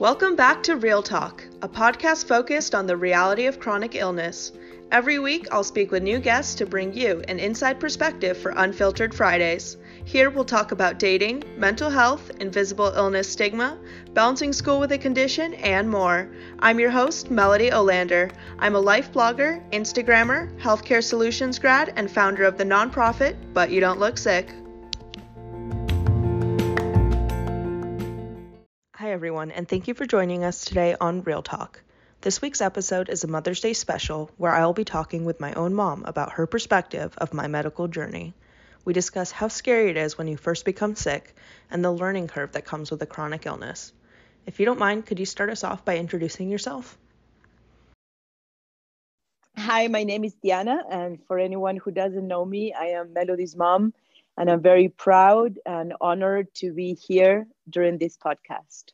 Welcome back to Real Talk, a podcast focused on the reality of chronic illness. Every week, I'll speak with new guests to bring you an inside perspective for Unfiltered Fridays. Here, we'll talk about dating, mental health, invisible illness stigma, balancing school with a condition, and more. I'm your host, Melody Olander. I'm a life blogger, Instagrammer, healthcare solutions grad, and founder of the nonprofit But You Don't Look Sick. Hi, everyone, and thank you for joining us today on Real Talk. This week's episode is a Mother's Day special where I will be talking with my own mom about her perspective of my medical journey. We discuss how scary it is when you first become sick and the learning curve that comes with a chronic illness. If you don't mind, could you start us off by introducing yourself? Hi, my name is Diana, and for anyone who doesn't know me, I am Melody's mom, and I'm very proud and honored to be here during this podcast.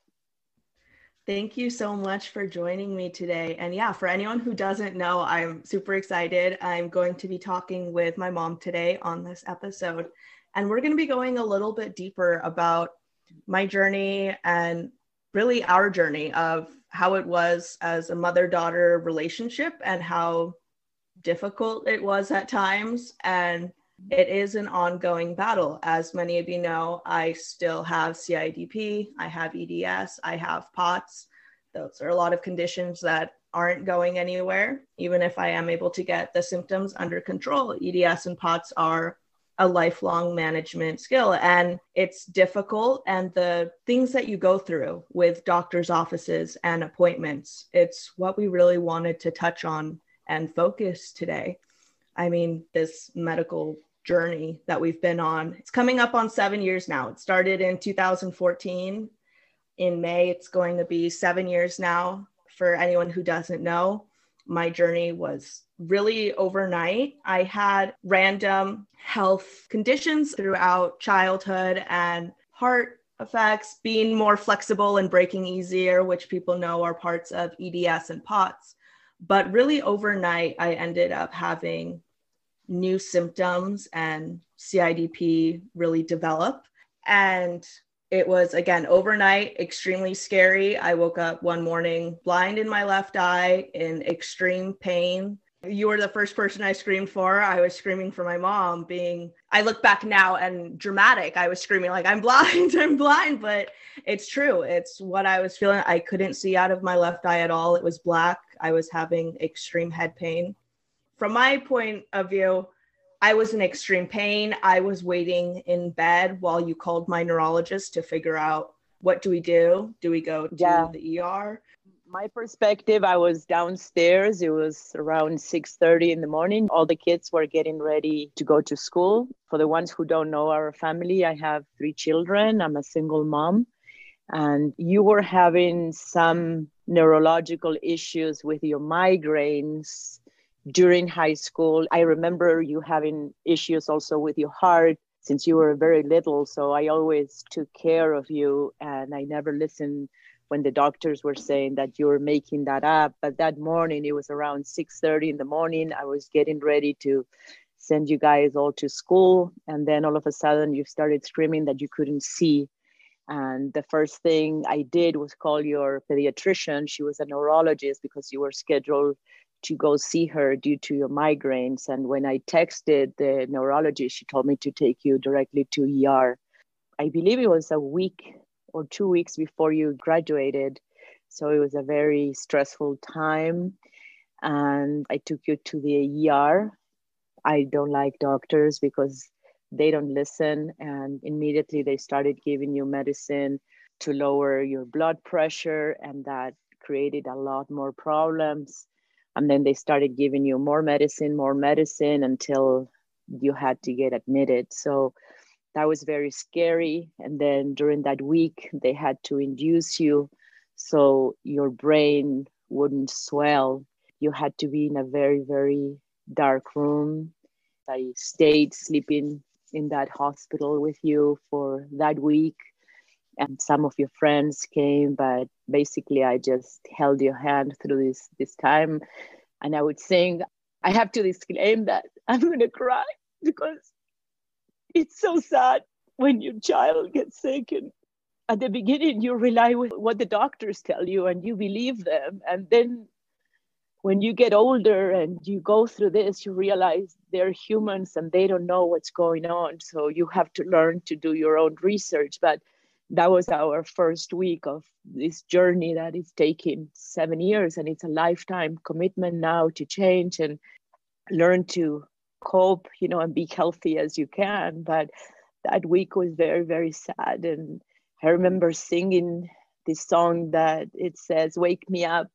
Thank you so much for joining me today. And yeah, for anyone who doesn't know, I'm super excited. I'm going to be talking with my mom today on this episode. And we're going to be going a little bit deeper about my journey and really our journey of how it was as a mother daughter relationship and how difficult it was at times and it is an ongoing battle. As many of you know, I still have CIDP, I have EDS, I have POTS. Those are a lot of conditions that aren't going anywhere, even if I am able to get the symptoms under control. EDS and POTS are a lifelong management skill and it's difficult and the things that you go through with doctors offices and appointments it's what we really wanted to touch on and focus today i mean this medical journey that we've been on. It's coming up on seven years now. It started in 2014. In May, it's going to be seven years now. For anyone who doesn't know, my journey was really overnight. I had random health conditions throughout childhood and heart effects, being more flexible and breaking easier, which people know are parts of EDS and POTS. But really, overnight, I ended up having new symptoms and CIDP really develop. And it was again overnight, extremely scary. I woke up one morning blind in my left eye in extreme pain. You were the first person I screamed for. I was screaming for my mom, being, I look back now and dramatic. I was screaming, like, I'm blind, I'm blind. But it's true. It's what I was feeling. I couldn't see out of my left eye at all. It was black. I was having extreme head pain from my point of view, I was in extreme pain. I was waiting in bed while you called my neurologist to figure out what do we do? Do we go to yeah. the ER? My perspective, I was downstairs. It was around 6:30 in the morning. All the kids were getting ready to go to school. For the ones who don't know our family, I have three children. I'm a single mom. And you were having some neurological issues with your migraines during high school. I remember you having issues also with your heart since you were very little. So I always took care of you and I never listened when the doctors were saying that you were making that up. But that morning, it was around 6:30 in the morning. I was getting ready to send you guys all to school. And then all of a sudden you started screaming that you couldn't see. And the first thing I did was call your pediatrician. She was a neurologist because you were scheduled to go see her due to your migraines. And when I texted the neurologist, she told me to take you directly to ER. I believe it was a week or two weeks before you graduated. So it was a very stressful time. And I took you to the ER. I don't like doctors because they don't listen. And immediately they started giving you medicine to lower your blood pressure. And that created a lot more problems and then they started giving you more medicine more medicine until you had to get admitted. So that was very scary. And then during that week they had to induce you so your brain wouldn't swell. You had to be in a very very dark room. I stayed sleeping in that hospital with you for that week and some of your friends came but basically i just held your hand through this this time. And i would sing i have to disclaim that i'm going to cry because it's so sad when your child gets sick. And at the beginning you rely with what the doctors tell you and you believe them. And then when you get older and you go through this you realize they're humans and they don't know what's going on. So you have to learn to do your own research. But that was our first week of this journey that is taking seven years and it's a lifetime commitment now to change and learn to cope you know and be healthy as you can but that week was very very sad and I remember singing this song that it says, Wake me up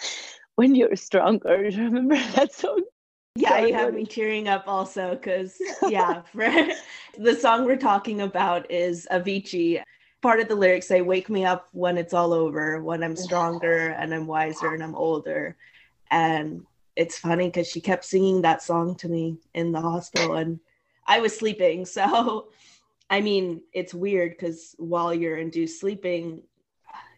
when you're stronger. Remember that song? Yeah, you have me tearing up also because, yeah, for, the song we're talking about is Avicii. Part of the lyrics say, Wake me up when it's all over, when I'm stronger and I'm wiser and I'm older. And it's funny because she kept singing that song to me in the hospital and I was sleeping. So I mean, it's weird because while you're induced sleeping,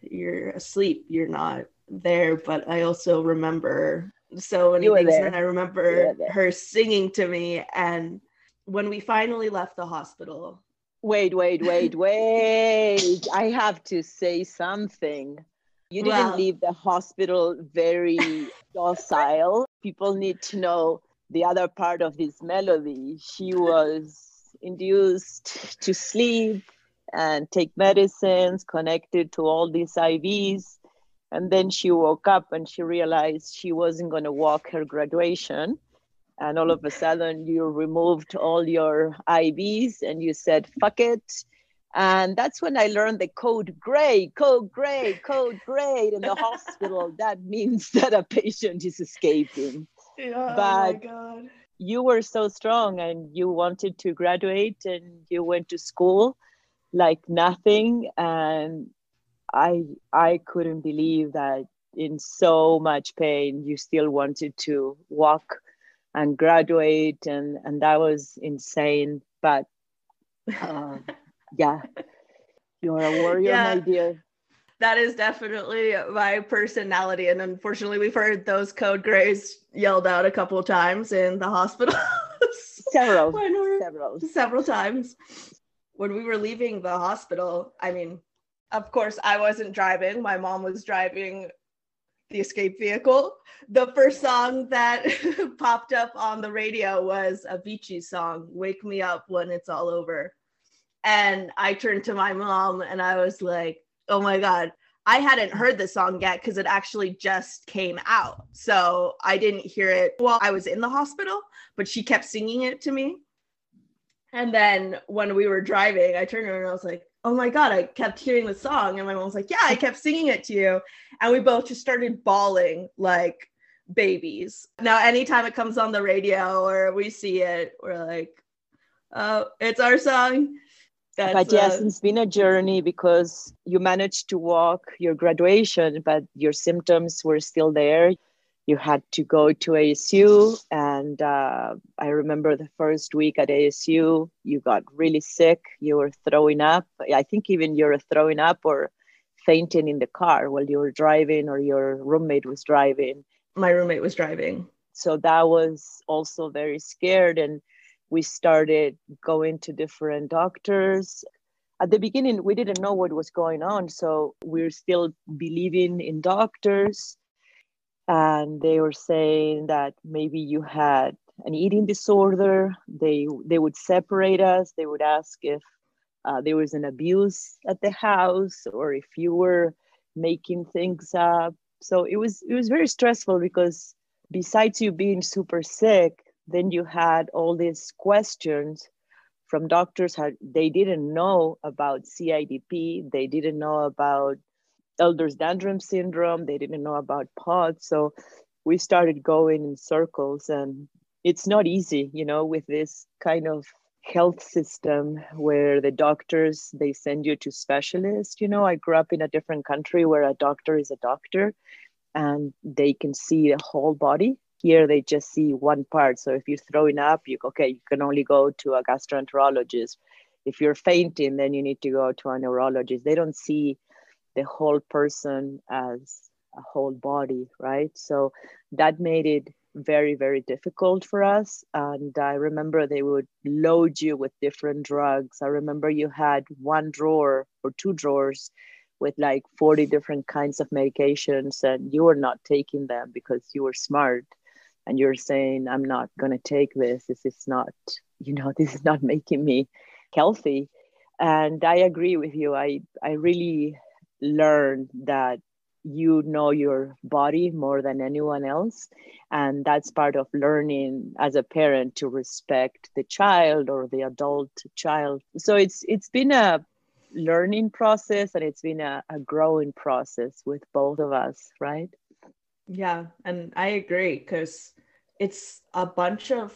you're asleep. You're not there. But I also remember so many things, and I remember her singing to me. And when we finally left the hospital, wait, wait, wait, wait! I have to say something. You didn't well, leave the hospital very docile. People need to know the other part of this melody. She was induced to sleep and take medicines connected to all these IVs. And then she woke up and she realized she wasn't going to walk her graduation. And all of a sudden, you removed all your IVs and you said, fuck it. And that's when I learned the code gray, code gray, code gray in the hospital. That means that a patient is escaping. Yeah, but, oh my God you were so strong and you wanted to graduate and you went to school like nothing and i i couldn't believe that in so much pain you still wanted to walk and graduate and and that was insane but uh, yeah you're a warrior yeah. my dear that is definitely my personality. And unfortunately, we've heard those code grays yelled out a couple of times in the hospital. several, several, several times. When we were leaving the hospital, I mean, of course, I wasn't driving. My mom was driving the escape vehicle. The first song that popped up on the radio was Avicii's song, Wake Me Up When It's All Over. And I turned to my mom and I was like, oh my god i hadn't heard the song yet because it actually just came out so i didn't hear it while i was in the hospital but she kept singing it to me and then when we were driving i turned around and i was like oh my god i kept hearing the song and my mom was like yeah i kept singing it to you. And we both just started bawling like babies. Now anytime it comes on the radio or we see it we're like oh it's our song. That's but yes, a... it's been a journey because you managed to walk your graduation, but your symptoms were still there. You had to go to ASU, and uh, I remember the first week at ASU, you got really sick. You were throwing up. I think even you were throwing up or fainting in the car while you were driving, or your roommate was driving. My roommate was driving. So that was also very scared and we started going to different doctors. At the beginning, we didn't know what was going on. So we're still believing in doctors. And they were saying that maybe you had an eating disorder. They, they would separate us. They would ask if uh, there was an abuse at the house or if you were making things up. So it was it was very stressful because besides you being super sick, then you had all these questions from doctors how they didn't know about CIDP, they didn't know about Ehlers-Danlos syndrome, they didn't know about POTS So we started going in circles and it's not easy, you know, with this kind of health system where the doctors they send you to specialists you know i grew up in a different country where a doctor is a doctor and they can see the whole body here they just see one part. So if you're throwing up, you okay, you can only go to a gastroenterologist. If you're fainting, then you need to go to a neurologist. They don't see the whole person as a whole body, right? So that made it very, very difficult for us. And I remember they would load you with different drugs. I remember you had one drawer or two drawers with like 40 different kinds of medications, and you were not taking them because you were smart and you're saying, I'm not going to take this. This is not, you know, this is not making me healthy. And I agree with you. I, I really learned that you know your body more than anyone else. And that's part of learning as a parent to respect the child or the adult child. So it's it's been a learning process and it's been a, a growing process with both of us right? Yeah and i agree because it's a bunch of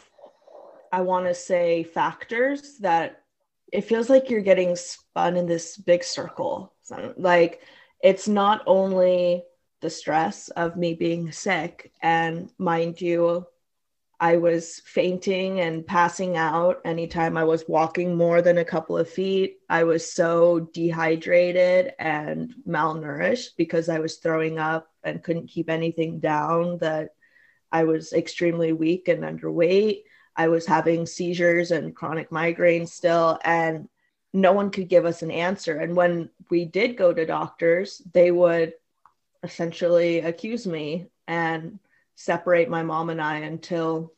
i want to say factors that it feels like you're getting spun in this big circle. So, like it's not only the stress of me being sick and mind you i was fainting and passing out anytime i was walking more than a couple of feet. I was so dehydrated and malnourished because i was throwing up and couldn't keep anything down that i was extremely weak and underweight i was having seizures and chronic migraines still and no one could give us an answer. And when we did go to doctors, they would essentially accuse me and separate my mom and I until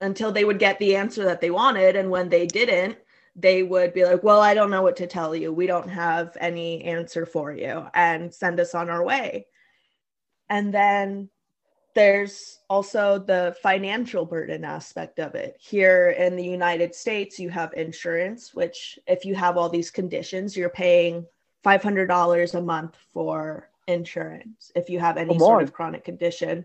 until they would get the answer that they wanted. And when they didn't they would be like well I don't know what to tell you. We don't have any answer for you and send us on our way. And then there's also the financial burden aspect of it. Here in the United States, you have insurance, which, if you have all these conditions, you're paying $500 a month for insurance if you have any sort of chronic condition.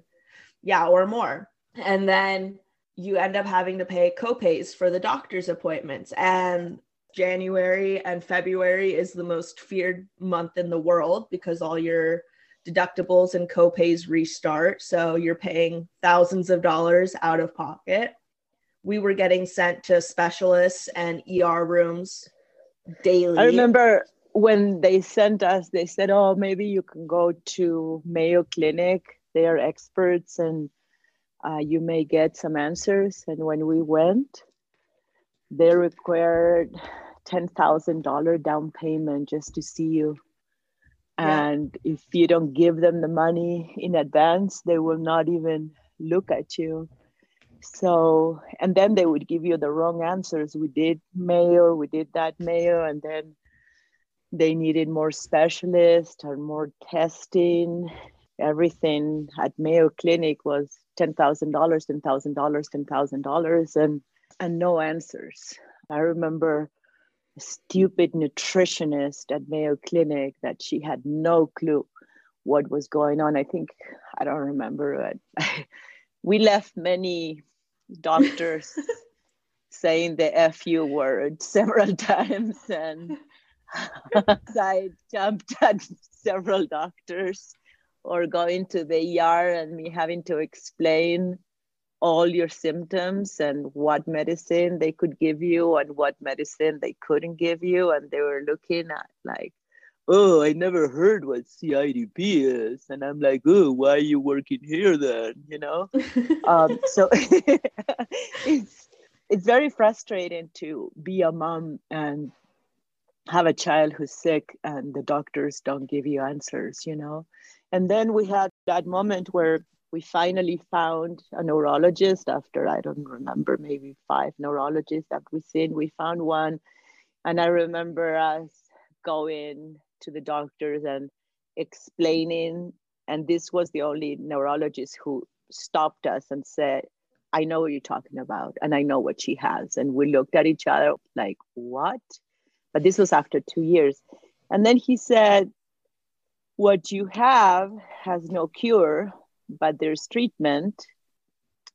Yeah, or more. And then you end up having to pay copays for the doctor's appointments. And January and February is the most feared month in the world because all your deductibles and copays restart. So you're paying thousands of dollars out of pocket. We were getting sent to specialists and ER rooms daily. I remember when they sent us, they said, Oh, maybe you can go to Mayo Clinic. They are experts and uh, you may get some answers. And when we went, they required $10,000 down payment just to see you and yeah. if you don't give them the money in advance they will not even look at you. So and then they would give you the wrong answers. We did mayo we did that mayo and then they needed more specialists or more testing. Everything at mayo clinic was $10000 $10000 $10000 and and no answers. I remember stupid nutritionist at Mayo Clinic that she had no clue what was going on. I think I don't remember it. we left many doctors saying the FU word several times and I jumped at several doctors or going to the ER and me having to explain all your symptoms and what medicine they could give you and what medicine they couldn't give you. And they were looking at like, oh, I never heard what CIDP is. And I'm like, oh, why are you working here then? You know? um, so it's, it's very frustrating to be a mom and have a child who's sick and the doctors don't give you answers, you know? And then we had that moment where we finally found a neurologist after I don't remember maybe five neurologists that we seen. We found one, and I remember us going to the doctors and explaining. And this was the only neurologist who stopped us and said, "I know what you're talking about, and I know what she has." And we looked at each other like, "What?" But this was after two years, and then he said, "What you have has no cure." But there's treatment.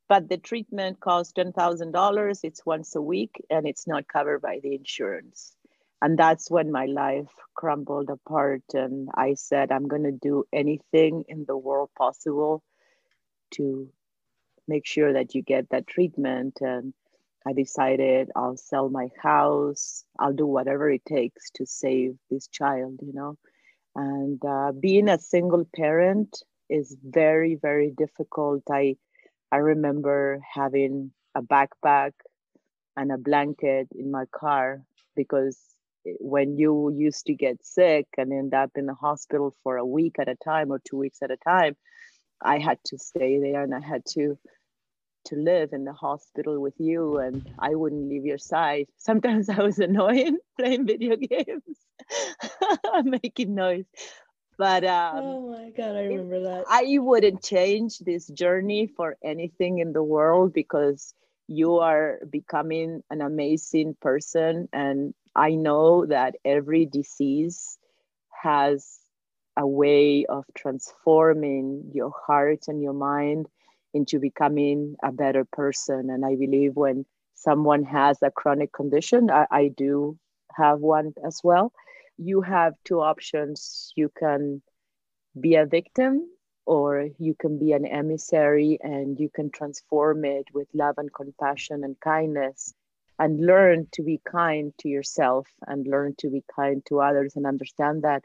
But the treatment costs $10,000. It's once a week and it's not covered by the insurance. And that's when my life crumbled apart. And I said, I'm going to do anything in the world possible to make sure that you get that treatment. And I decided I'll sell my house, I'll do whatever it takes to save this child, you know. And uh, being a single parent, is very very difficult i I remember having a backpack and a blanket in my car because when you used to get sick and end up in the hospital for a week at a time or two weeks at a time, I had to stay there and I had to to live in the hospital with you and I wouldn't leave your side. Sometimes I was annoying playing video games, making noise. But um, oh my god, I remember that. I wouldn't change this journey for anything in the world because you are becoming an amazing person and I know that every disease has a way of transforming your heart and your mind into becoming a better person. And I believe when someone has a chronic condition, I, I do have one as well, you have two options. You can be a victim or you can be an emissary and you can transform it with love and compassion and kindness and learn to be kind to yourself and learn to be kind to others and understand that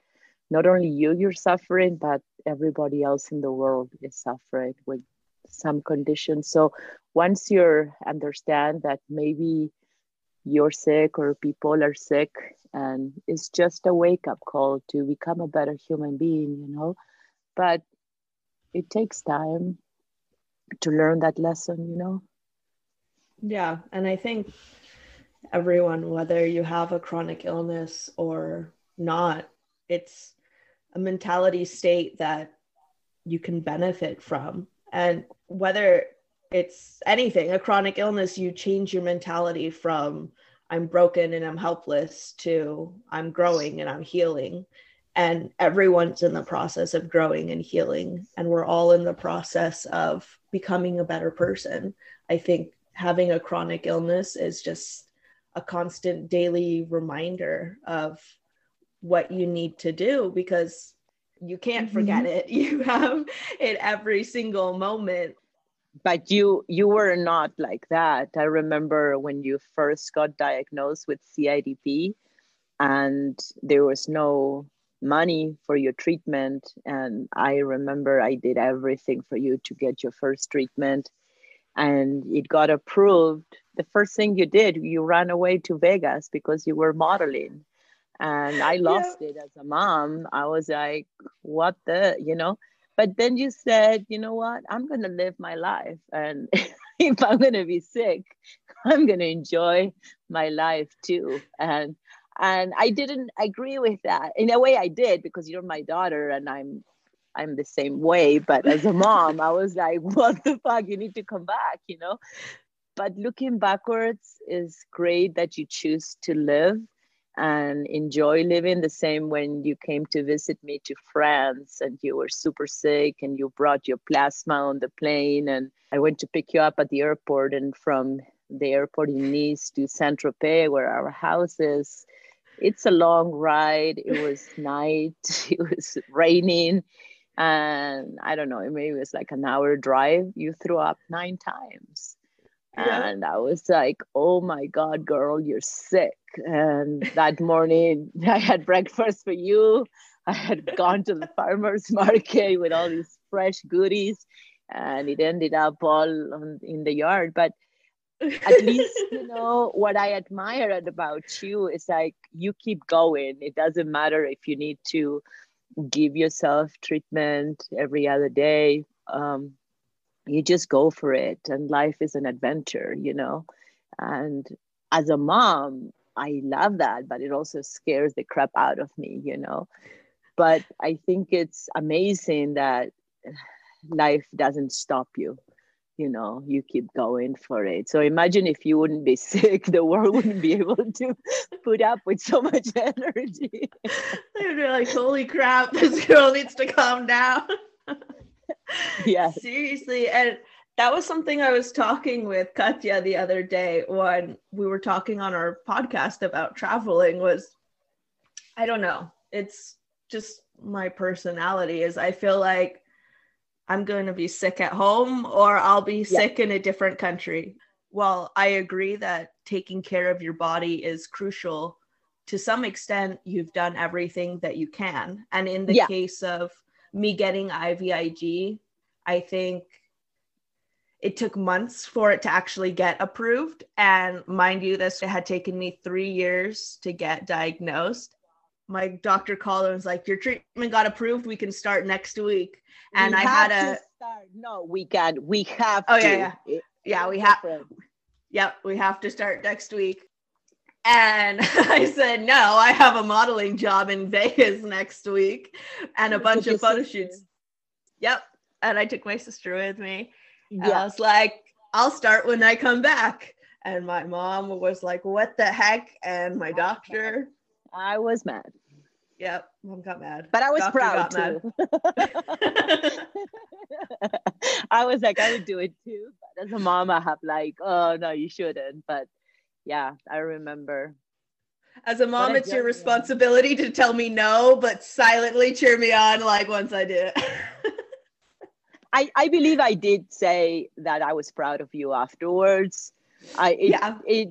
not only you you're suffering but everybody else in the world is suffering with some conditions so once you understand that maybe you're sick or people are sick and it's just a wake up call to become a better human being you know? But it takes time to learn that lesson you know? Yeah and i think everyone whether you have a chronic illness or not it's a mentality state that you can benefit from. And whether it's anything a chronic illness you change your mentality from i'm broken and i'm helpless to i'm growing and i'm healing. And everyone's in the process of growing and healing and we're all in the process of becoming a better person. I think having a chronic illness is just a constant daily reminder of what you need to do because you can't forget mm-hmm. it. You have it every single moment but you you were not like that. I remember when you first got diagnosed with CIDP and there was no money for your treatment. And i remember i did everything for you to get your first treatment and it got approved. The first thing you did you ran away to vegas because you were modeling. And i lost yeah. it as a mom. I was like what the you know but then you said you know what? I'm going to live my life and if i'm going to be sick i'm going to enjoy my life too. And and i didn't agree with that. In a way i did because you're my daughter and i'm i'm the same way. But as a mom i was like what the fuck? You need to come back you know? But looking backwards is great that you choose to live and enjoy living the same when you came to visit me to France and you were super sick and you brought your plasma on the plane. And I went to pick you up at the airport and from the airport in Nice to Saint Tropez where our house is. It's a long ride. It was night. It was raining. And I don't know maybe it was like an hour drive. You threw up nine times yeah. and I was like, "Oh my God, girl, you're sick!" And that morning, I had breakfast for you. I had gone to the farmers market with all these fresh goodies, and it ended up all on, in the yard. But at least you know what I admire about you is like you keep going. It doesn't matter if you need to give yourself treatment every other day. Um, you just go for it and life is an adventure you know? And as a mom i love that but it also scares the crap out of me you know? But i think it's amazing that life doesn't stop you you know? You keep going for it. So imagine if you wouldn't be sick the world wouldn't be able to put up with so much energy. They'd be like holy crap this girl needs to calm down yeah. Seriously. And that was something I was talking with Katya the other day when we were talking on our podcast about traveling was I don't know. It's just my personality is I feel like I'm going to be sick at home or I'll be yeah. sick in a different country. Well, I agree that taking care of your body is crucial. To some extent, you've done everything that you can. And in the yeah. case of me getting IVIG, I think it took months for it to actually get approved. And mind you, this had taken me three years to get diagnosed. My doctor called and was like, Your treatment got approved. We can start next week. And we I had a start. No, we can. We have oh, to. yeah, yeah. yeah, we have. Yep, we have to start next week. And I said, no, I have a modeling job in Vegas next week and a bunch of photo shoots. Yep. And I took my sister with me. Yeah. I was like, I'll start when I come back. And my mom was like, what the heck? And my doctor. I was mad. Yep, mom got mad. But I was doctor proud too. I was like, I would do it too. But as a mom, I have like, oh no, you shouldn't. But yeah, I remember. As a mom, it's your responsibility to tell me no, but silently cheer me on like once I do it. I, I believe I did say that I was proud of you afterwards. I it, yeah. it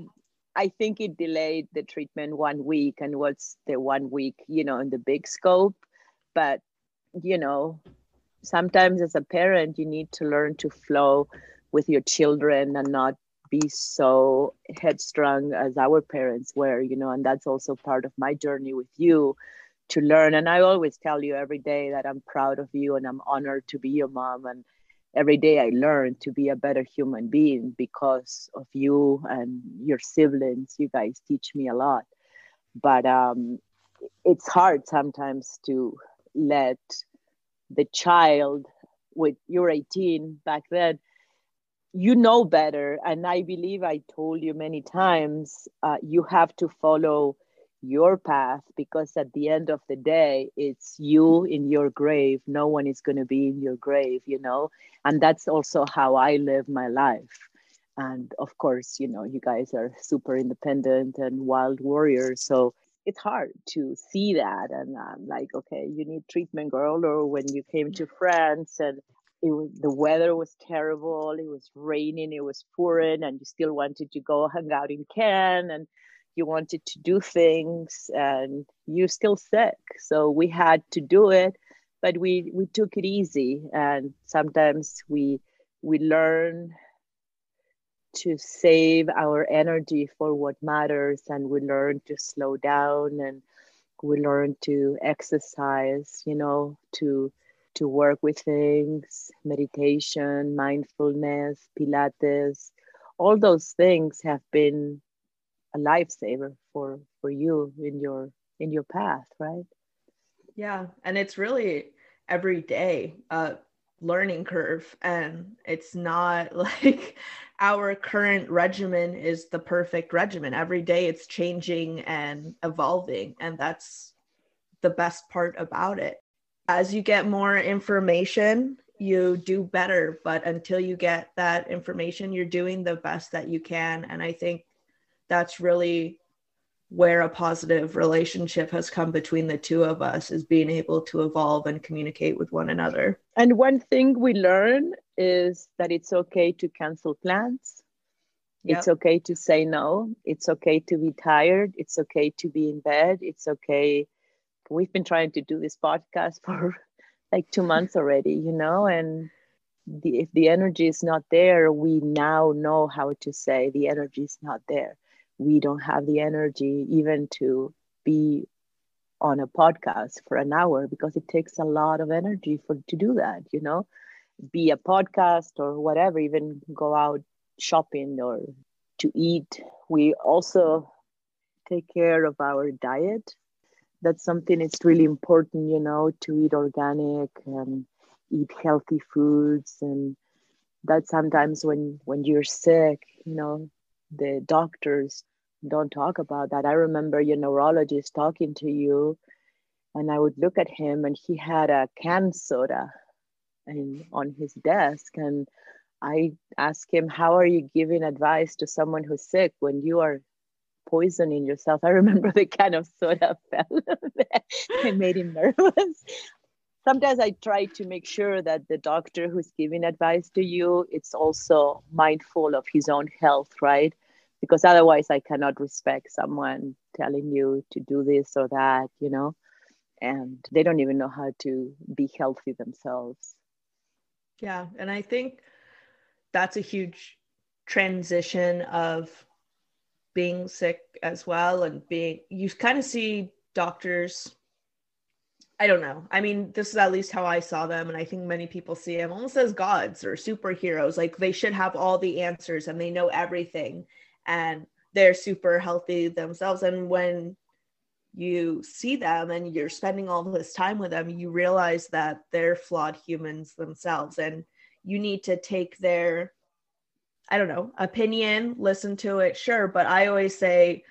I think it delayed the treatment one week and was the one week, you know, in the big scope. But you know, sometimes as a parent, you need to learn to flow with your children and not be so headstrong as our parents were, you know, and that's also part of my journey with you to learn. And I always tell you every day that I'm proud of you and I'm honored to be your mom. And every day I learn to be a better human being because of you and your siblings. You guys teach me a lot. But um, it's hard sometimes to let the child with you're 18 back then you know better and i believe i told you many times uh, you have to follow your path because at the end of the day it's you in your grave. No one is going to be in your grave you know? And that's also how i live my life. And of course you know you guys are super independent and wild warriors so it's hard to see that. And i'm like okay you need treatment girl or when you came to france and it was the weather was terrible it was raining it was pouring and you still wanted to go hang out in Cannes and you wanted to do things and you're still sick. So we had to do it but we we took it easy and sometimes we we learn to save our energy for what matters and we learn to slow down and we learn to exercise you know to to work with things, meditation, mindfulness, Pilates, all those things have been a lifesaver for for you in your in your path, right? Yeah, and it's really every day a learning curve and it's not like our current regimen is the perfect regimen. Every day it's changing and evolving and that's the best part about it as you get more information, you do better. But until you get that information, you're doing the best that you can. And I think that's really where a positive relationship has come between the two of us is being able to evolve and communicate with one another. And one thing we learn is that it's okay to cancel plans. Yep. It's okay to say no. It's okay to be tired. It's okay to be in bed. It's okay we've been trying to do this podcast for like two months already, you know, and the, if the energy is not there, we now know how to say the energy is not there. We don't have the energy even to be on a podcast for an hour because it takes a lot of energy for to do that, you know, be a podcast or whatever, even go out shopping or to eat. We also take care of our diet that's something it's really important you know to eat organic and eat healthy foods. And that sometimes when when you're sick you know the doctors don't talk about that. I remember your neurologist talking to you and i would look at him and he had a canned soda and on his desk. And i asked him how are you giving advice to someone who's sick when you are poisoning yourself. I remember the kind of soda fell it made him nervous. Sometimes I try to make sure that the doctor who's giving advice to you, it's also mindful of his own health, right? Because otherwise I cannot respect someone telling you to do this or that, you know, and they don't even know how to be healthy themselves. Yeah. And I think that's a huge transition of being sick as well and being you kind of see doctors I don't know. I mean, this is at least how I saw them. And I think many people see them almost as gods or superheroes. Like they should have all the answers and they know everything and they're super healthy themselves. And when you see them and you're spending all this time with them, you realize that they're flawed humans themselves. And you need to take their, I don't know, opinion, listen to it, sure. But I always say,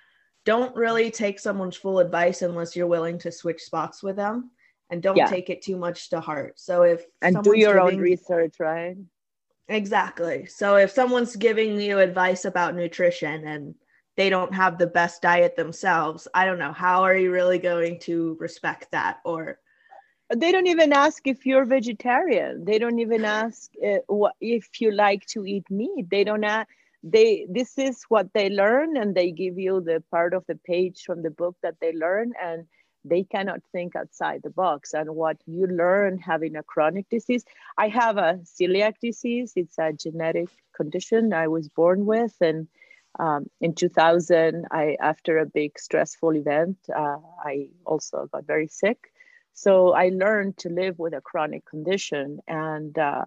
don't really take someone's full advice unless you're willing to switch spots with them and don't yeah. take it too much to heart. So if and do your giving, own research, right? Exactly. So if someone's giving you advice about nutrition and they don't have the best diet themselves, I don't know, how are you really going to respect that or they don't even ask if you're vegetarian. They don't even ask uh, what if you like to eat meat. They don't ask they this is what they learn and they give you the part of the page from the book that they learn and they cannot think outside the box. And what you learn having a chronic disease, I have a celiac disease. It's a genetic condition I was born with. And um, in 2000, I, after a big stressful event, uh, I also got very sick. So I learned to live with a chronic condition. And uh,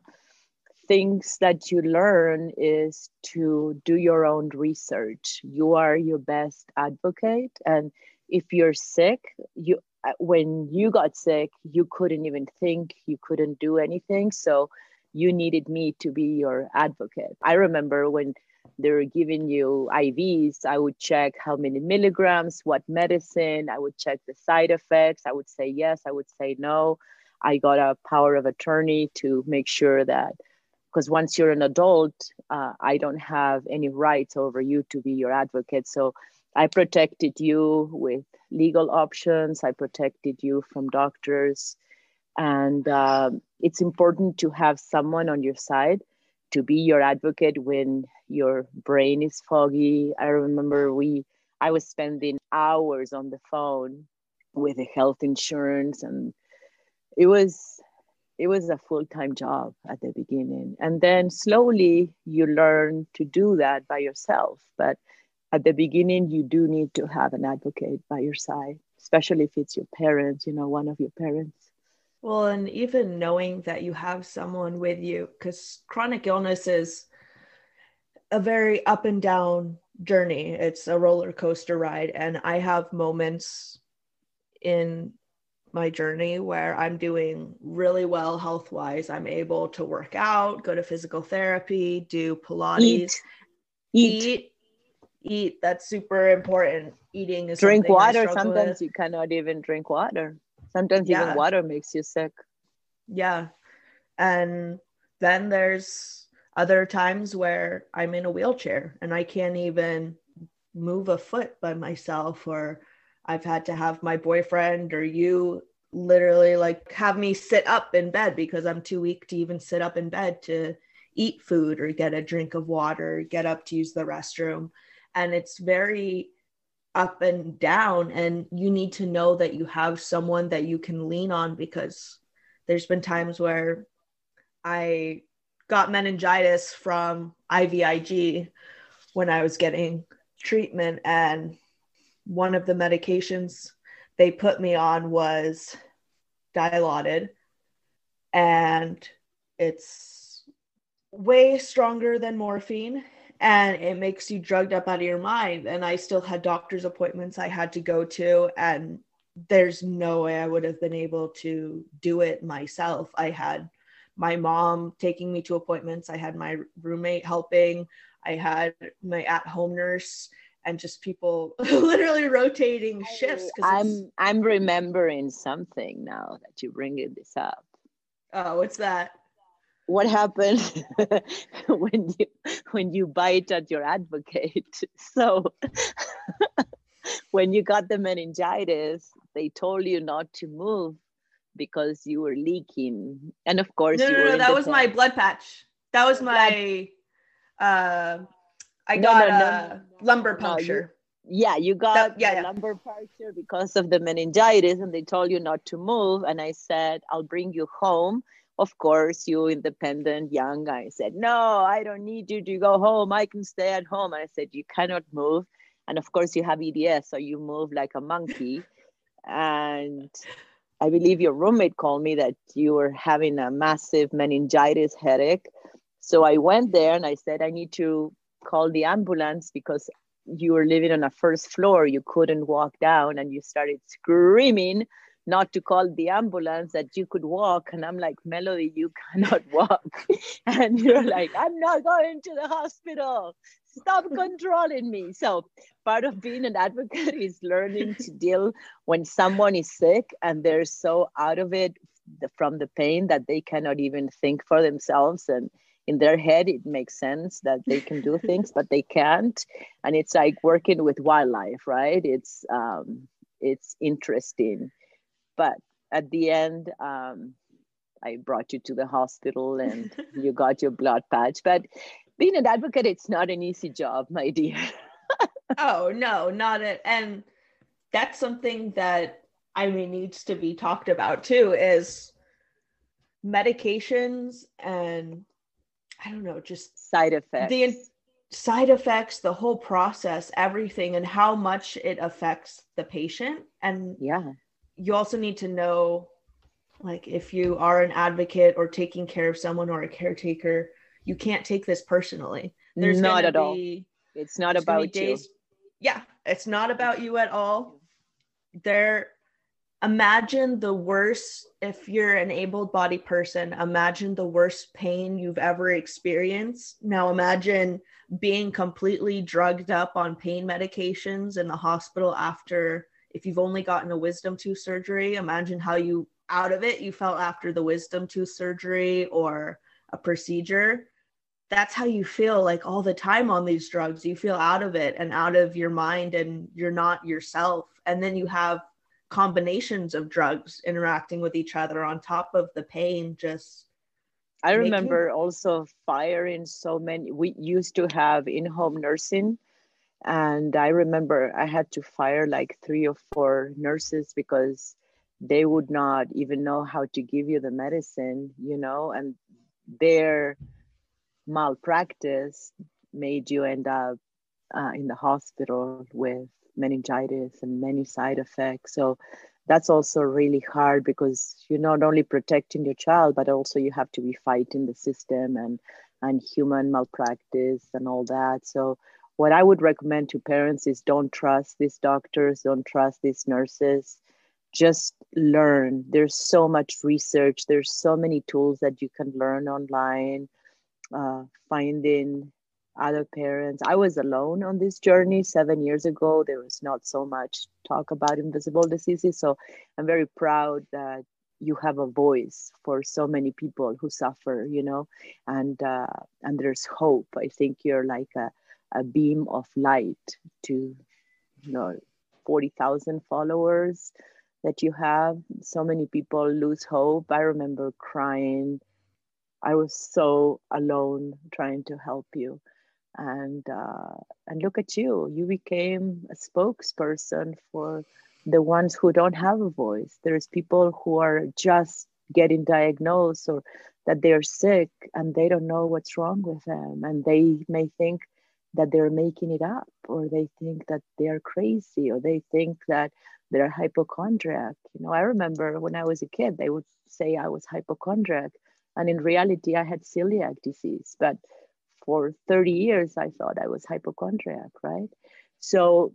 things that you learn is to do your own research. You are your best advocate. And if you're sick you uh, when you got sick you couldn't even think you couldn't do anything so you needed me to be your advocate i remember when they were giving you ivs i would check how many milligrams what medicine i would check the side effects i would say yes i would say no i got a power of attorney to make sure that because once you're an adult uh, i don't have any rights over you to be your advocate so I protected you with legal options. I protected you from doctors. And uh, it's important to have someone on your side to be your advocate when your brain is foggy. I remember we, I was spending hours on the phone with the health insurance, and it was, it was a full time job at the beginning. And then slowly you learn to do that by yourself. But at the beginning you do need to have an advocate by your side especially if it's your parents you know one of your parents well and even knowing that you have someone with you because chronic illness is a very up and down journey. It's a roller coaster ride and i have moments in my journey where i'm doing really well health wise i'm able to work out go to physical therapy do pilates. Eat, eat. eat. Eat. That's super important. Eating is drink water. sometimes with. you cannot even drink water sometimes yeah. even water makes you sick. Yeah. And then there's other times where i'm in a wheelchair and i can't even move a foot by myself or i've had to have my boyfriend or you literally like have me sit up in bed because i'm too weak to even sit up in bed to eat food or get a drink of water get up to use the restroom. And it's very up and down and you need to know that you have someone that you can lean on because there's been times where I got meningitis from IVIG when I was getting treatment and one of the medications they put me on was dilaudid and it's way stronger than morphine and it makes you drugged up out of your mind. And I still had doctor's appointments I had to go to, and there's no way I would have been able to do it myself. I had my mom taking me to appointments, I had my roommate helping, I had my at home nurse. And just people literally rotating shifts. I'm I'm remembering something now that you bring this up. Oh, what's that? What happened when you when you bite at your advocate? So when you got the meningitis they told you not to move because you were leaking. And of course no, no, no that was my blood patch. That was my uh i got no, no, a lumbar puncture you, yeah you got that, yeah, yeah. lumbar puncture because of the meningitis and they told you not to move. And i said i'll bring you home of course, you independent young guy said, No, I don't need you to go home. I can stay at home. And I said, You cannot move. And of course, you have EDS, so you move like a monkey. and I believe your roommate called me that you were having a massive meningitis headache. So I went there and I said, I need to call the ambulance because you were living on a first floor. You couldn't walk down and you started screaming not to call the ambulance that you could walk. And i'm like melody you cannot walk. And you're like i'm not going to the hospital. Stop controlling me. So part of being an advocate is learning to deal when someone is sick and they're so out of it from the pain that they cannot even think for themselves. And in their head it makes sense that they can do things but they can't. And it's like working with wildlife right? It's um, it's interesting but at the end um, i brought you to the hospital and you got your blood patch. But being an advocate it's not an easy job my dear. Oh no not it and that's something that i mean needs to be talked about too is medications and i don't know just side effects. the side effects the whole process everything and how much it affects the patient. And yeah you also need to know like if you are an advocate or taking care of someone or a caretaker you can't take this personally. There's not at be, all it's not about days, you yeah it's not about you at all. There imagine the worst if you're an able-bodied person imagine the worst pain you've ever experienced. Now imagine being completely drugged up on pain medications in the hospital after if you've only gotten a wisdom tooth surgery, imagine how you out of it you felt after the wisdom tooth surgery or a procedure. That's how you feel like all the time on these drugs. You feel out of it and out of your mind and you're not yourself. And then you have combinations of drugs interacting with each other on top of the pain just I remember making... also firing so many we used to have in-home nursing and i remember i had to fire like three or four nurses because they would not even know how to give you the medicine you know? And their malpractice made you end up uh, in the hospital with meningitis and many side effects. So that's also really hard because you're not only protecting your child but also you have to be fighting the system and and human malpractice and all that. So what I would recommend to parents is don't trust these doctors, don't trust these nurses. Just learn. There's so much research, there's so many tools that you can learn online, uh, finding other parents. I was alone on this journey seven years ago. There was not so much talk about invisible diseases. So I'm very proud that you have a voice for so many people who suffer, you know, and uh, and there's hope. I think you're like a a beam of light to you know 40,000 followers that you have. So many people lose hope. I remember crying. I was so alone trying to help you. And uh, and look at you. You became a spokesperson for the ones who don't have a voice. There's people who are just getting diagnosed or that they're sick and they don't know what's wrong with them. And they may think that they're making it up or they think that they're crazy or they think that they're hypochondriac. You know i remember when i was a kid they would say i was hypochondriac and in reality i had celiac disease. But for 30 years i thought i was hypochondriac right? So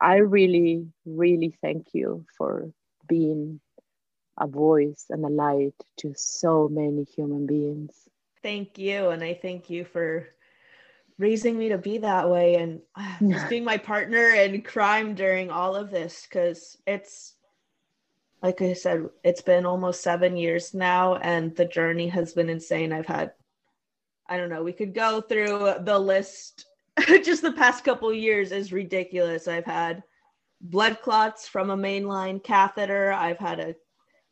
i really really thank you for being a voice and a light to so many human beings. Thank you and i thank you for raising me to be that way and uh, just being my partner in crime during all of this because it's like I said, it's been almost seven years now, and the journey has been insane. I've had, I don't know, we could go through the list. just the past couple years is ridiculous. I've had blood clots from a mainline catheter. I've had a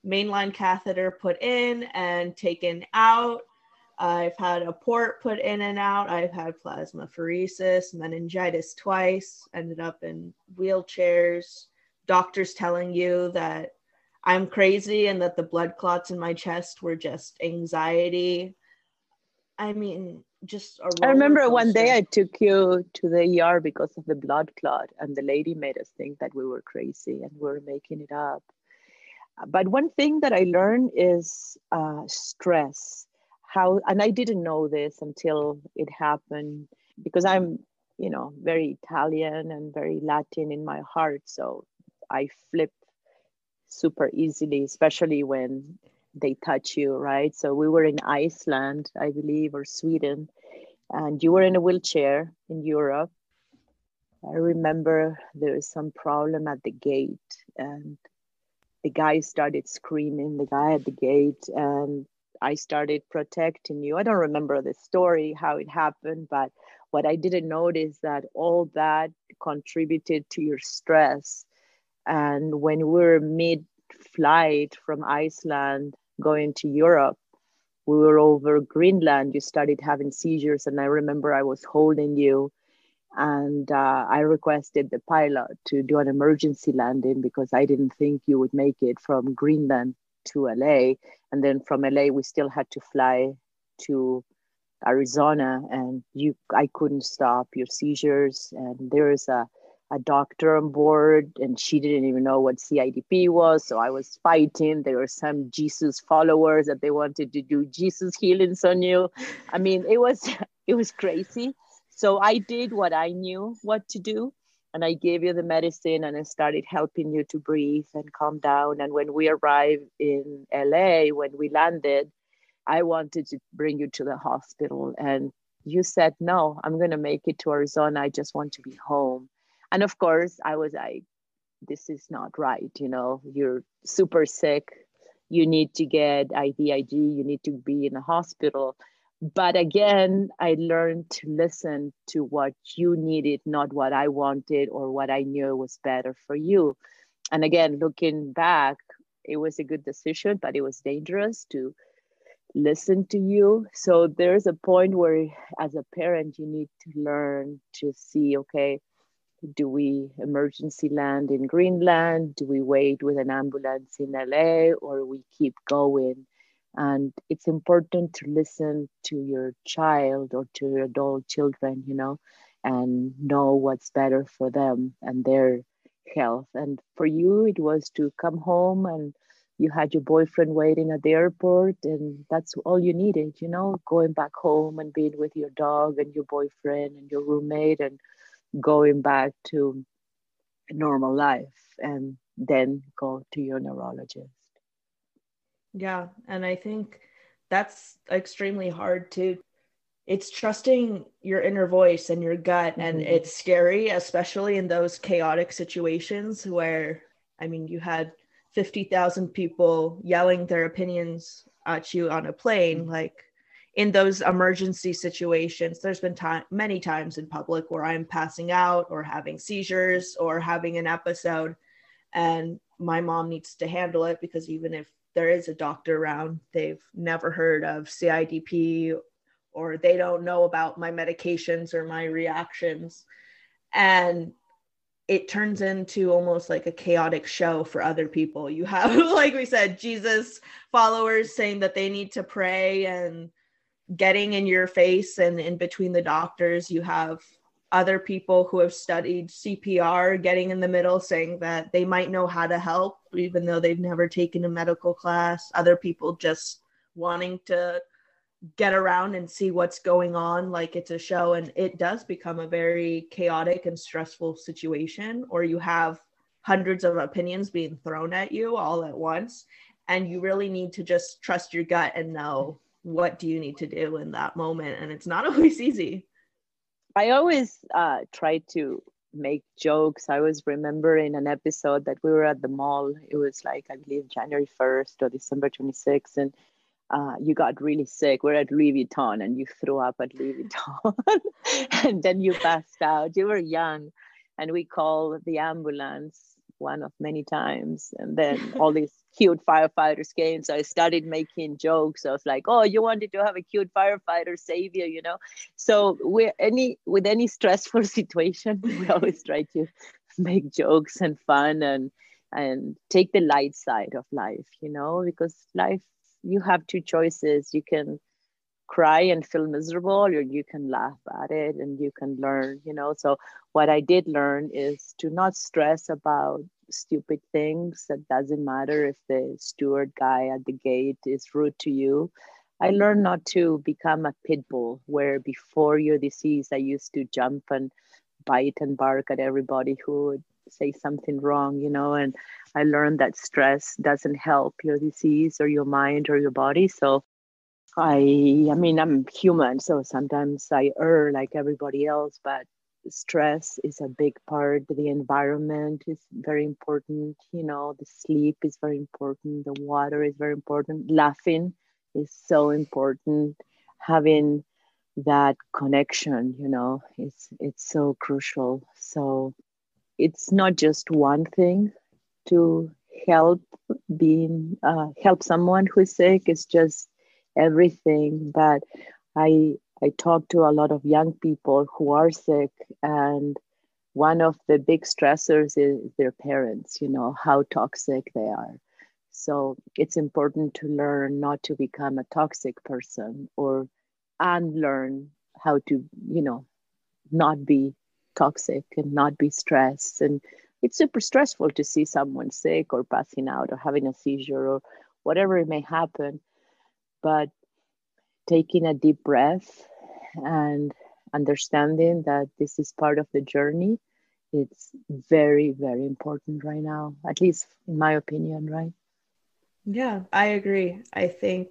mainline catheter put in and taken out. I've had a port put in and out. I've had plasmapheresis, meningitis twice, ended up in wheelchairs. Doctors telling you that I'm crazy and that the blood clots in my chest were just anxiety. I mean, just I remember one day I took you to the ER because of the blood clot, and the lady made us think that we were crazy and we were making it up. But one thing that I learned is uh, stress. How, and I didn't know this until it happened because I'm, you know, very Italian and very Latin in my heart. So I flip super easily, especially when they touch you, right? So we were in Iceland, I believe, or Sweden, and you were in a wheelchair in Europe. I remember there was some problem at the gate, and the guy started screaming, the guy at the gate, and I started protecting you. I don't remember the story, how it happened, but what I didn't notice that all that contributed to your stress. And when we were mid flight from Iceland going to Europe, we were over Greenland. You started having seizures, and I remember I was holding you, and uh, I requested the pilot to do an emergency landing because I didn't think you would make it from Greenland to LA, and then from LA we still had to fly to Arizona, and you I couldn't stop your seizures, and there's a a doctor on board and she didn't even know what CIDP was. So I was fighting. There were some Jesus followers that they wanted to do Jesus healings on you. I mean, it was it was crazy. So I did what I knew what to do. And I gave you the medicine and I started helping you to breathe and calm down. And when we arrived in LA, when we landed, I wanted to bring you to the hospital. And you said, no, I'm going to make it to Arizona. I just want to be home and of course i was like this is not right you know you're super sick you need to get IVIG, you need to be in a hospital. But again, I learned to listen to what you needed, not what I wanted or what I knew was better for you. And again, looking back, it was a good decision, but it was dangerous to listen to you. So there's a point where, as a parent, you need to learn to see, okay, do we emergency land in Greenland? Do we wait with an ambulance in LA or we keep going? And it's important to listen to your child or to your adult children, you know, and know what's better for them and their health. And for you, it was to come home and you had your boyfriend waiting at the airport, and that's all you needed, you know, going back home and being with your dog and your boyfriend and your roommate and going back to normal life and then go to your neurologist. Yeah. And I think that's extremely hard too. It's trusting your inner voice and your gut. Mm-hmm. And it's scary, especially in those chaotic situations where, I mean, you had 50,000 people yelling their opinions at you on a plane. Mm-hmm. Like, in those emergency situations there's been time many times in public where i'm passing out or having seizures or having an episode and my mom needs to handle it because even if there is a doctor around. They've never heard of CIDP or they don't know about my medications or my reactions. And it turns into almost like a chaotic show for other people. You have, like we said, Jesus followers saying that they need to pray and getting in your face and in between the doctors. You have other people who have studied CPR getting in the middle saying that they might know how to help even though they've never taken a medical class. Other people just wanting to get around and see what's going on like it's a show. And it does become a very chaotic and stressful situation or you have hundreds of opinions being thrown at you all at once. And you really need to just trust your gut and know what do you need to do in that moment. And it's not always easy i always uh, try to make jokes i was remembering an episode that we were at the mall it was like i believe january 1st or december 26th and uh, you got really sick. We're at Louis Vuitton and you threw up at Louis Vuitton and then you passed out. You were young and we called the ambulance one of many times. And then all these cute firefighters came. So I started making jokes. I was like, oh, you wanted to have a cute firefighter savior, you, know? So we any with any stressful situation, we always try to make jokes and fun and and take the light side of life you know because life you have two choices you can cry and feel miserable or you can laugh at it and you can learn you know? So what i did learn is to not stress about stupid things. That doesn't matter if the steward guy at the gate is rude to you. I learned not to become a pit bull where before your disease i used to jump and bite and bark at everybody who would say something wrong you know? And i learned that stress doesn't help your disease or your mind or your body. So I I mean I'm human, so sometimes I err like everybody else, but stress is a big part. The environment is very important, you know, the sleep is very important, the water is very important, laughing is so important, having that connection, you know, it's it's so crucial. So it's not just one thing to help being uh, help someone who is sick, it's just everything. But I I talk to a lot of young people who are sick, and one of the big stressors is their parents. You know how toxic they are. So it's important to learn not to become a toxic person or unlearn how to, you know, not be toxic and not be stressed. And it's super stressful to see someone sick or passing out or having a seizure or whatever it may happen but taking a deep breath and understanding that this is part of the journey it's very very important right now at least in my opinion right? Yeah i agree. I think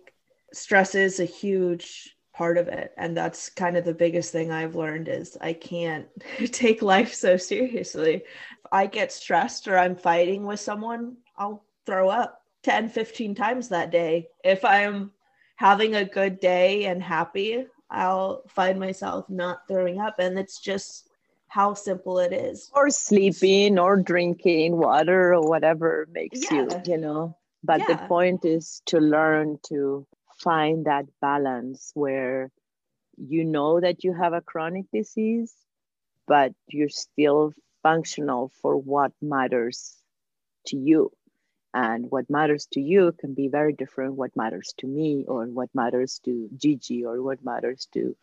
stress is a huge part of it and that's kind of the biggest thing i've learned is i can't take life so seriously. If i get stressed or i'm fighting with someone i'll throw up 10 15 times that day if i'm having a good day and happy, I'll find myself not throwing up. And it's just how simple it is. Or sleeping or drinking water or whatever makes yeah. you, you know. But yeah. the point is to learn to find that balance where you know that you have a chronic disease, but you're still functional for what matters to you and what matters to you can be very different what matters to me or what matters to gigi or what matters to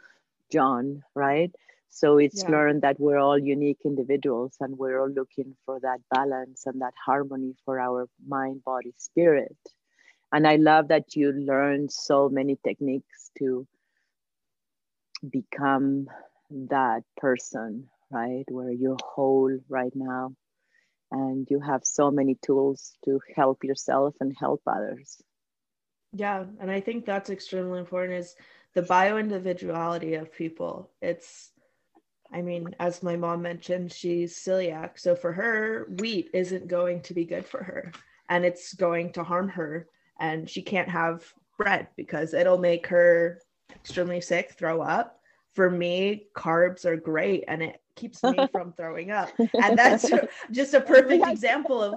john right? So it's yeah. learned that we're all unique individuals and we're all looking for that balance and that harmony for our mind body spirit. And i love that you learned so many techniques to become that person right? Where you're whole right now and you have so many tools to help yourself and help others. Yeah and i think that's extremely important is the bio individuality of people. It's i mean as my mom mentioned she's celiac so for her wheat isn't going to be good for her and it's going to harm her and she can't have bread because it'll make her extremely sick throw up. For me carbs are great and it keeps me from throwing up. And that's just a perfect example of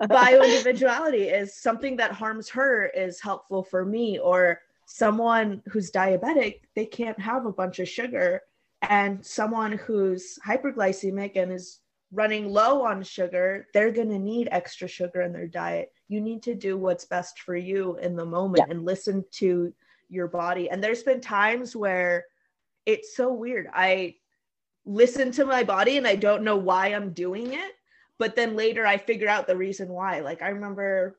bio individuality is something that harms her is helpful for me or someone who's diabetic they can't have a bunch of sugar. And someone who's hyperglycemic and is running low on sugar they're going to need extra sugar in their diet. You need to do what's best for you in the moment yeah. and listen to your body. And there's been times where it's so weird. I listen to my body and I don't know why I'm doing it. But then later I figure out the reason why. Like I remember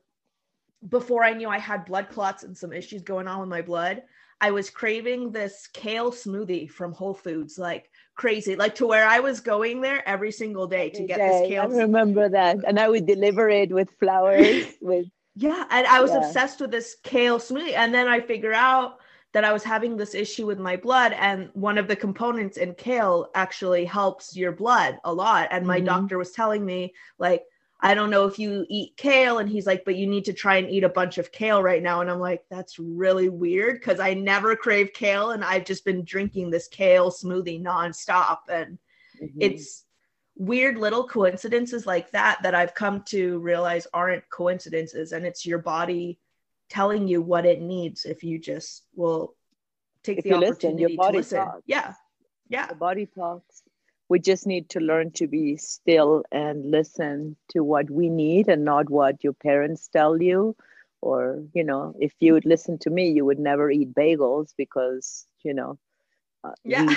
before I knew I had blood clots and some issues going on with my blood, I was craving this kale smoothie from Whole Foods like crazy, like to where I was going there every single day to get this kale. I remember that. And I would deliver it with flowers with yeah, and I was yeah. obsessed with this kale smoothie. And then I figure out that I was having this issue with my blood, and one of the components in kale actually helps your blood a lot. And my mm-hmm. doctor was telling me, like, I don't know if you eat kale. And he's like, but you need to try and eat a bunch of kale right now. And I'm like, that's really weird because I never crave kale and I've just been drinking this kale smoothie nonstop. And mm-hmm. it's weird little coincidences like that that I've come to realize aren't coincidences. And it's your body telling you what it needs if you just will take if the opportunity listen, to listen. Talks. Yeah. Yeah. The body talks. we just need to learn to be still and listen to what we need and not what your parents tell you or you know if you would listen to me you would never eat bagels because you know uh, yeah.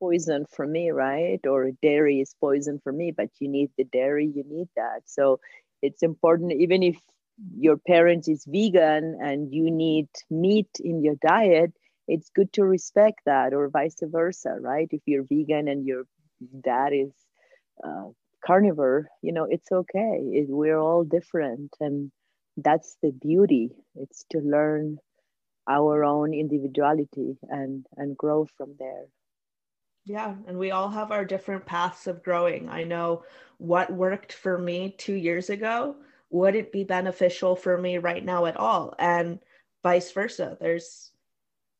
poison for me right or dairy is poison for me but you need the dairy you need that so it's important even if your parent is vegan and you need meat in your diet it's good to respect that or vice versa right? If you're vegan and your dad is uh, carnivore you know it's okay. It, we're all different and that's the beauty. It's to learn our own individuality and and grow from there. Yeah and we all have our different paths of growing. I know what worked for me two years ago would it be beneficial for me right now at all and vice versa there's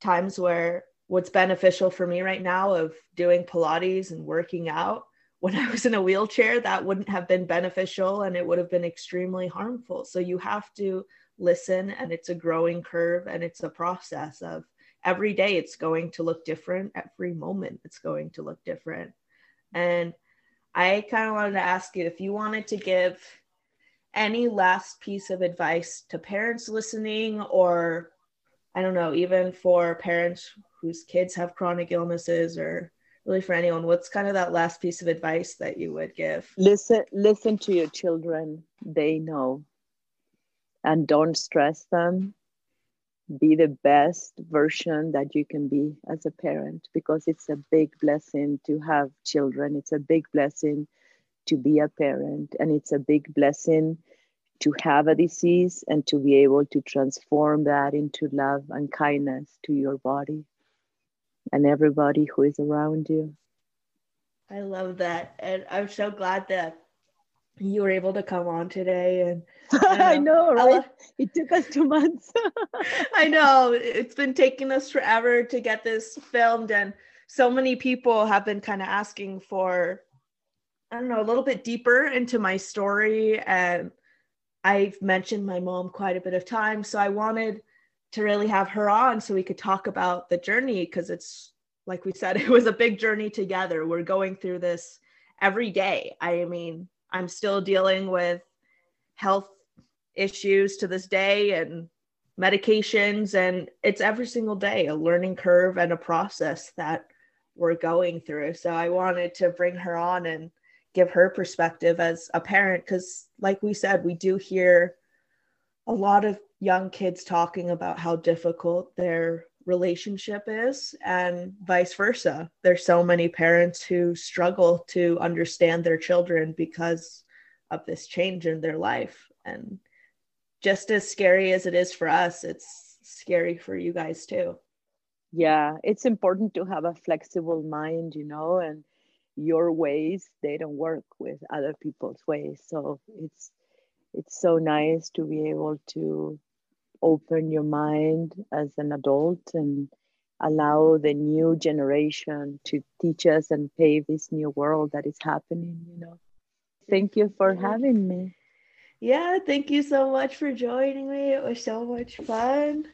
times where what's beneficial for me right now of doing pilates and working out when I was in a wheelchair, that wouldn't have been beneficial and it would have been extremely harmful. So you have to listen, and it's a growing curve and it's a process of every day it's going to look different. Every moment it's going to look different. And I kind of wanted to ask you if you wanted to give any last piece of advice to parents listening, or I don't know, even for parents whose kids have chronic illnesses or really for anyone what's kind of that last piece of advice that you would give? Listen listen to your children. They know. And don't stress them. Be the best version that you can be as a parent because it's a big blessing to have children. It's a big blessing to be a parent and it's a big blessing to have a disease and to be able to transform that into love and kindness to your body and everybody who is around you. I love that. And I'm so glad that you were able to come on today and I um, know, right? it took us two months. I know it's been taking us forever to get this filmed, and so many people have been kind of asking for, I don't know, a little bit deeper into my story. And I've mentioned my mom quite a bit of time. So I wanted to really have her on so we could talk about the journey because it's like we said it was a big journey together we're going through this every day i mean i'm still dealing with health issues to this day and medications and it's every single day a learning curve and a process that we're going through so i wanted to bring her on and give her perspective as a parent because like we said we do hear a lot of young kids talking about how difficult their relationship is and vice versa. There's so many parents who struggle to understand their children because of this change in their life. And just as scary as it is for us it's scary for you guys too. Yeah it's important to have a flexible mind you know and your ways they don't work with other people's ways. So it's it's so nice to be able to open your mind as an adult and allow the new generation to teach us and pave this new world that is happening you know. Thank you for having me. Yeah thank you so much for joining me. It was so much fun